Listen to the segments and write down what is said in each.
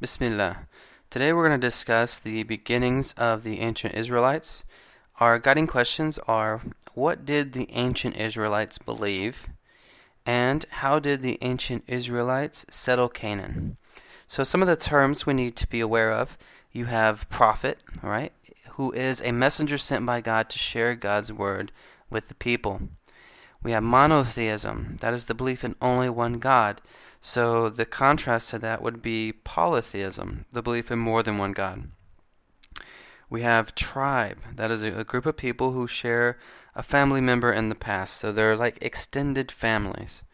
Bismillah. Today we're going to discuss the beginnings of the ancient Israelites. Our guiding questions are What did the ancient Israelites believe? And how did the ancient Israelites settle Canaan? So, some of the terms we need to be aware of you have prophet, right, who is a messenger sent by God to share God's word with the people. We have monotheism, that is the belief in only one God. So the contrast to that would be polytheism, the belief in more than one God. We have tribe, that is a group of people who share a family member in the past, so they're like extended families.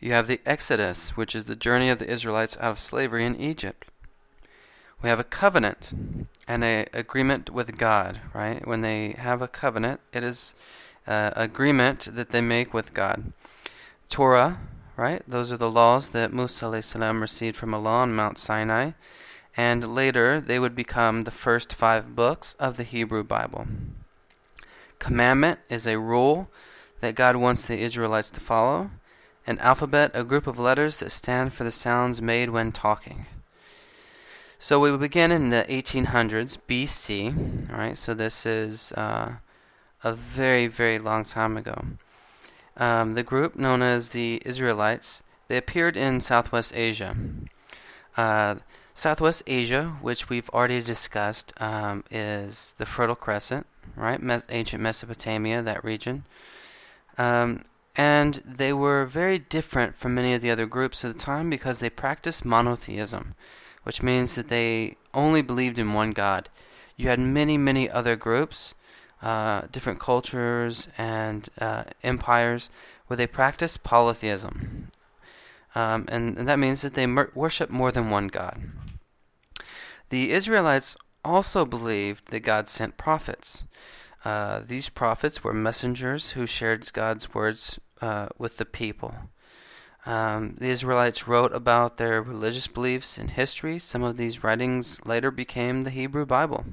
You have the Exodus, which is the journey of the Israelites out of slavery in Egypt. We have a covenant and an agreement with God, right? When they have a covenant, it is uh, agreement that they make with God. Torah, right? Those are the laws that Musa salam received from Allah on Mount Sinai, and later they would become the first five books of the Hebrew Bible. Commandment is a rule that God wants the Israelites to follow. An alphabet, a group of letters that stand for the sounds made when talking. So we begin in the 1800s BC, all right? So this is uh, a very, very long time ago. Um, the group known as the Israelites, they appeared in Southwest Asia. Uh, Southwest Asia, which we've already discussed, um, is the Fertile Crescent, right? Ancient Mesopotamia, that region. Um, and they were very different from many of the other groups at the time because they practiced monotheism, which means that they only believed in one God. You had many, many other groups uh, different cultures and uh, empires where they practice polytheism. Um, and, and, that means that they mer- worship more than one God. The Israelites also believed that God sent prophets. Uh, these prophets were messengers who shared God's words uh, with the people. Um, the Israelites wrote about their religious beliefs in history. Some of these writings later became the Hebrew Bible.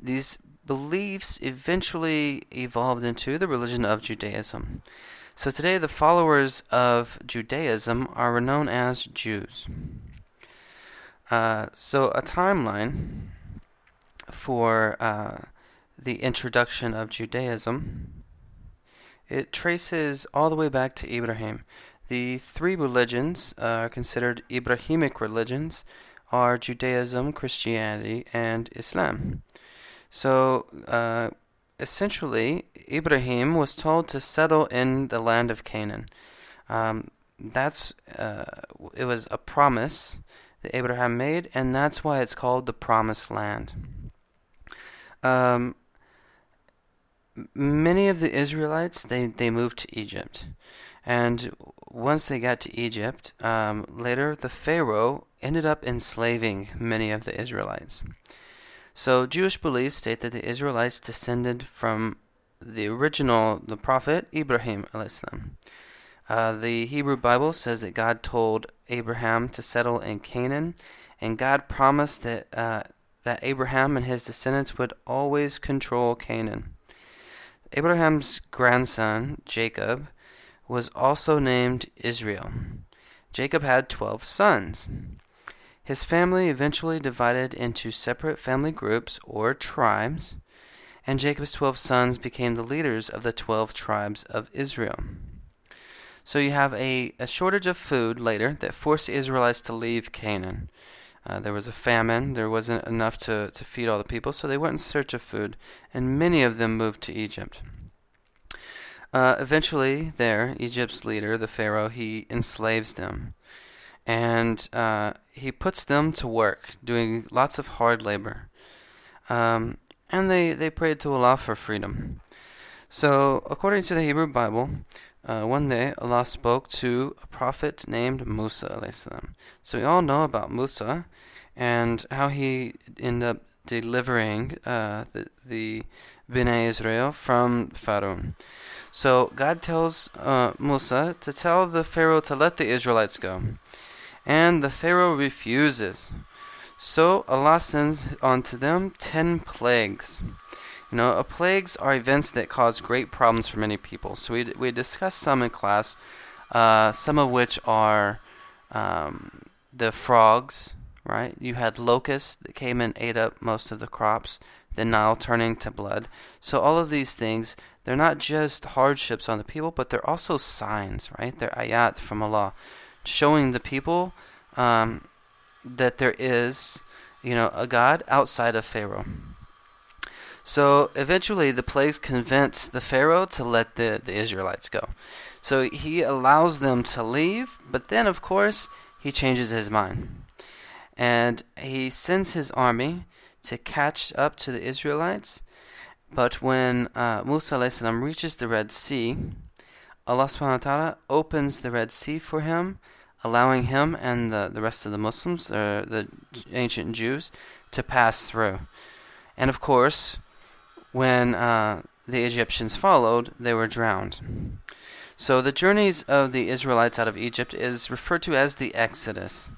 These beliefs eventually evolved into the religion of Judaism. So today, the followers of Judaism are known as Jews. Uh, so, a timeline for uh, the introduction of Judaism it traces all the way back to Ibrahim. The three religions uh, are considered Ibrahimic religions are Judaism, Christianity, and Islam. So, uh, essentially, Ibrahim was told to settle in the land of Canaan. Um, that's uh, it was a promise that Abraham made, and that's why it's called the Promised Land. Um, many of the Israelites they they moved to Egypt, and once they got to Egypt, um, later the Pharaoh ended up enslaving many of the Israelites. So Jewish beliefs state that the Israelites descended from the original, the prophet Ibrahim uh, the Hebrew Bible says that God told Abraham to settle in Canaan, and God promised that uh, that Abraham and his descendants would always control Canaan. Abraham's grandson Jacob was also named Israel. Jacob had twelve sons. His family eventually divided into separate family groups or tribes, and Jacob's twelve sons became the leaders of the twelve tribes of Israel. So you have a, a shortage of food later that forced the Israelites to leave Canaan. Uh, there was a famine, there wasn't enough to, to feed all the people, so they went in search of food, and many of them moved to Egypt. Uh, eventually, there, Egypt's leader, the Pharaoh, he enslaves them and uh, he puts them to work, doing lots of hard labor. Um, and they, they prayed to Allah for freedom. So, according to the Hebrew Bible, uh, one day Allah spoke to a prophet named Musa. So, we all know about Musa and how he ended up delivering uh, the, the Bnei Israel from Pharaoh. So, God tells uh, Musa to tell the Pharaoh to let the Israelites go. And the Pharaoh refuses. So Allah sends onto them ten plagues. You know, a plagues are events that cause great problems for many people. So we we discussed some in class, uh, some of which are um, the frogs, right? You had locusts that came and ate up most of the crops, the Nile turning to blood. So all of these things, they're not just hardships on the people, but they're also signs, right? They're ayat from Allah, showing the people um, that there is, you know, a God outside of Pharaoh. So eventually, the plagues convince the Pharaoh to let the, the Israelites go. So he allows them to leave, but then, of course, he changes his mind. And he sends his army to catch up to the Israelites. But when uh, Musa reaches the Red Sea, Allah subhanahu wa ta'ala opens the Red Sea for him, allowing him and the, the rest of the Muslims, or the ancient Jews, to pass through. And of course, when uh, the Egyptians followed, they were drowned. So the journeys of the Israelites out of Egypt is referred to as the Exodus.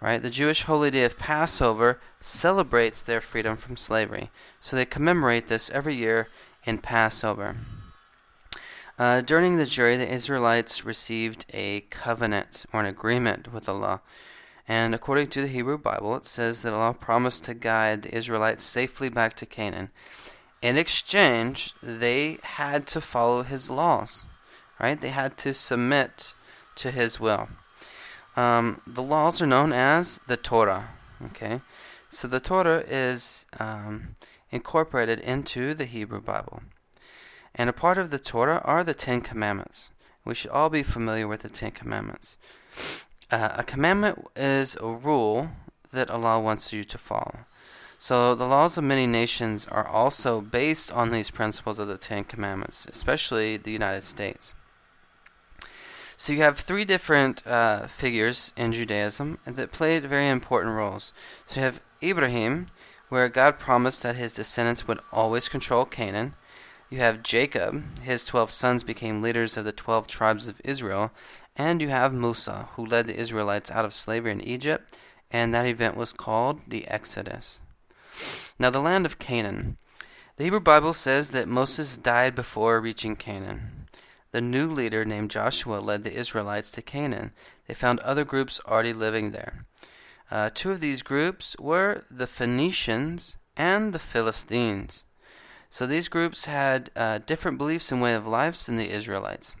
Right? The Jewish holy day of Passover celebrates their freedom from slavery. So they commemorate this every year in Passover. Uh, during the journey, the Israelites received a covenant or an agreement with Allah. And according to the Hebrew Bible, it says that Allah promised to guide the Israelites safely back to Canaan. In exchange, they had to follow His laws, right? They had to submit to His will. Um, the laws are known as the Torah. Okay, so the Torah is um, incorporated into the Hebrew Bible, and a part of the Torah are the Ten Commandments. We should all be familiar with the Ten Commandments. Uh, a commandment is a rule that Allah wants you to follow. So the laws of many nations are also based on these principles of the Ten Commandments, especially the United States. So you have three different uh, figures in Judaism that played very important roles. So you have Ibrahim, where God promised that his descendants would always control Canaan. You have Jacob, his twelve sons became leaders of the twelve tribes of Israel. And you have Musa, who led the Israelites out of slavery in Egypt, and that event was called the Exodus. Now, the land of Canaan. The Hebrew Bible says that Moses died before reaching Canaan. The new leader named Joshua led the Israelites to Canaan. They found other groups already living there. Uh, two of these groups were the Phoenicians and the Philistines. So these groups had uh, different beliefs and way of lives than the Israelites.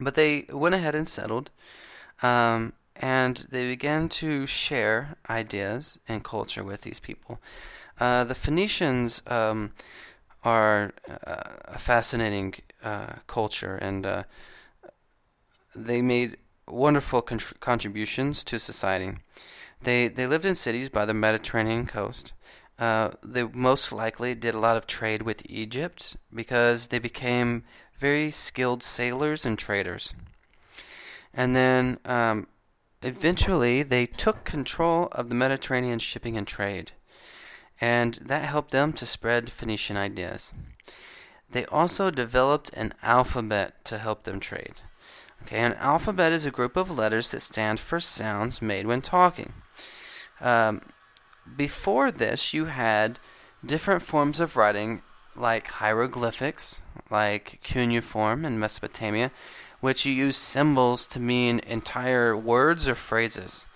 But they went ahead and settled, um, and they began to share ideas and culture with these people. Uh, the Phoenicians um, are uh, a fascinating uh, culture, and uh, they made wonderful contributions to society. They they lived in cities by the Mediterranean coast. Uh, they most likely did a lot of trade with Egypt because they became very skilled sailors and traders. And then um, eventually they took control of the Mediterranean shipping and trade and that helped them to spread Phoenician ideas. They also developed an alphabet to help them trade. Okay, an alphabet is a group of letters that stand for sounds made when talking. Um, before this, you had different forms of writing, like hieroglyphics, like cuneiform in Mesopotamia, which you use symbols to mean entire words or phrases.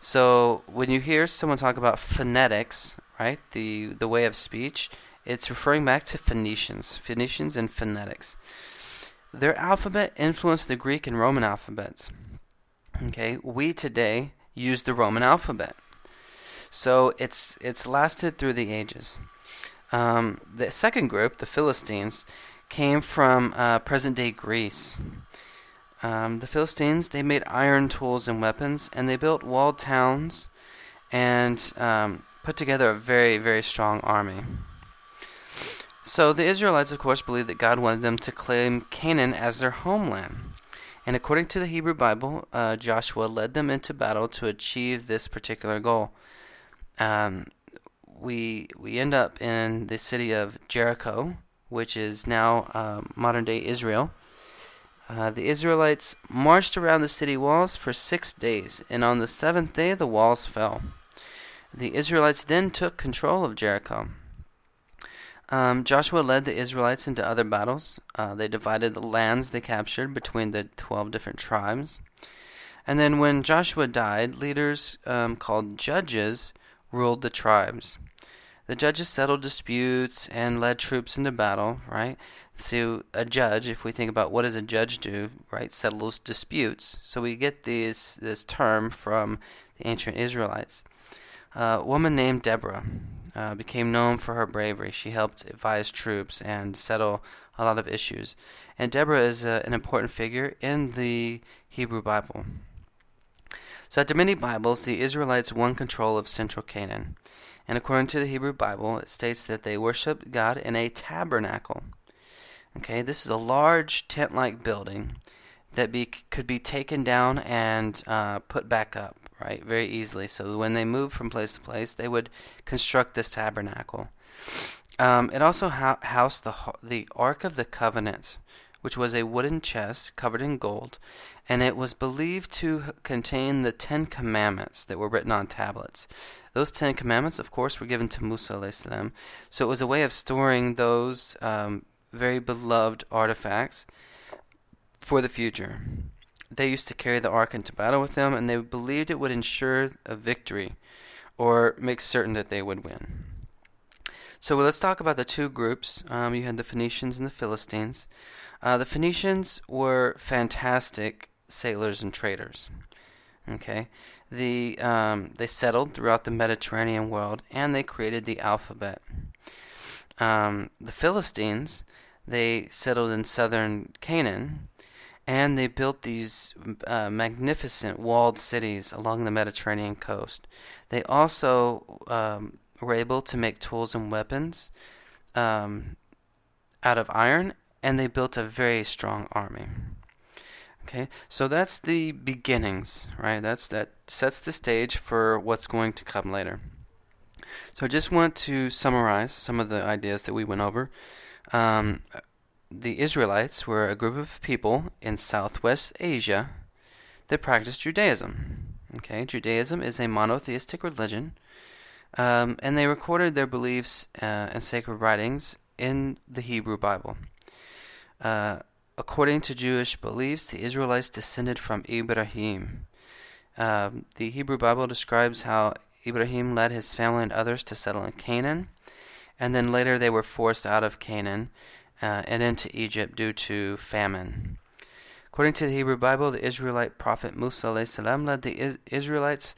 So when you hear someone talk about phonetics, right? The the way of speech. It's referring back to Phoenicians, Phoenicians and phonetics. Their alphabet influenced the Greek and Roman alphabets. Okay, we today use the Roman alphabet, so it's it's lasted through the ages. Um, the second group, the Philistines, came from uh, present-day Greece. Um, the Philistines they made iron tools and weapons, and they built walled towns, and um, put together a very, very strong army. So the Israelites, of course, believed that God wanted them to claim Canaan as their homeland. And according to the Hebrew Bible, uh, Joshua led them into battle to achieve this particular goal. Um, we we end up in the city of Jericho, which is now uh, modern day Israel. Uh, the Israelites marched around the city walls for six days, and on the seventh day the walls fell. The Israelites then took control of Jericho. Um, Joshua led the Israelites into other battles. Uh, they divided the lands they captured between the 12 different tribes. And then when Joshua died, leaders um, called judges ruled the tribes. The judges settled disputes and led troops into battle, right? So a judge, if we think about what does a judge do, right, settles disputes. So we get this this term from the ancient Israelites. A woman named Deborah uh, became known for her bravery. She helped advise troops and settle a lot of issues. And Deborah is a, uh, an important figure in the Hebrew Bible. So after many Bibles, the Israelites won control of central Canaan. And according to the Hebrew Bible, it states that they worshiped God in a tabernacle. Okay, this is a large tent like building that be, could be taken down and uh, put back up, right, very easily. So when they moved from place to place, they would construct this tabernacle. Um, it also housed the, the Ark of the Covenant, which was a wooden chest covered in gold, and it was believed to contain the Ten Commandments that were written on tablets. Those Ten Commandments, of course, were given to Musa, salam, so it was a way of storing those um, very beloved artifacts for the future. They used to carry the ark into battle with them, and they believed it would ensure a victory or make certain that they would win. So let's talk about the two groups. Um, you had the Phoenicians and the Philistines. Uh, the Phoenicians were fantastic sailors and traders. Okay, the um, they settled throughout the Mediterranean world and they created the alphabet. Um, the Philistines they settled in southern Canaan and they built these uh, magnificent walled cities along the Mediterranean coast. They also um, were able to make tools and weapons um, out of iron, and they built a very strong army. Okay, so that's the beginnings, right? That's that sets the stage for what's going to come later. So I just want to summarize some of the ideas that we went over. Um, the Israelites were a group of people in Southwest Asia that practiced Judaism. Okay, Judaism is a monotheistic religion, um, and they recorded their beliefs uh, and sacred writings in the Hebrew Bible. Uh, According to Jewish beliefs, the Israelites descended from Ibrahim. Um, the Hebrew Bible describes how Ibrahim led his family and others to settle in Canaan, and then later they were forced out of Canaan uh, and into Egypt due to famine. According to the Hebrew Bible, the Israelite prophet Musa salam led the Israelites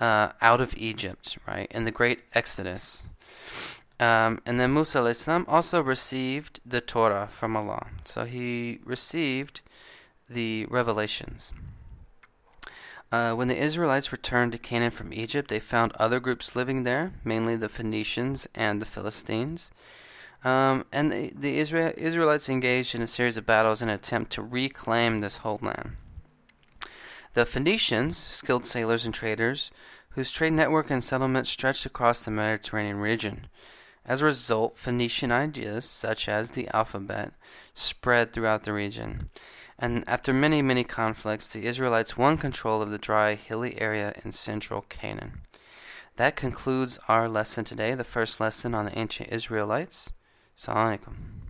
uh, out of Egypt, right, in the great Exodus. Um, and then Musa alayhis salam also received the Torah from Allah. So he received the revelations. Uh, when the Israelites returned to Canaan from Egypt, they found other groups living there, mainly the Phoenicians and the Philistines. Um, and the, the Israel, Israelites engaged in a series of battles in an attempt to reclaim this whole land. The Phoenicians, skilled sailors and traders, whose trade network and settlements stretched across the Mediterranean region. As a result, Phoenician ideas, such as the alphabet, spread throughout the region. And after many, many conflicts, the Israelites won control of the dry, hilly area in central Canaan. That concludes our lesson today, the first lesson on the ancient Israelites. Assalamu alaikum.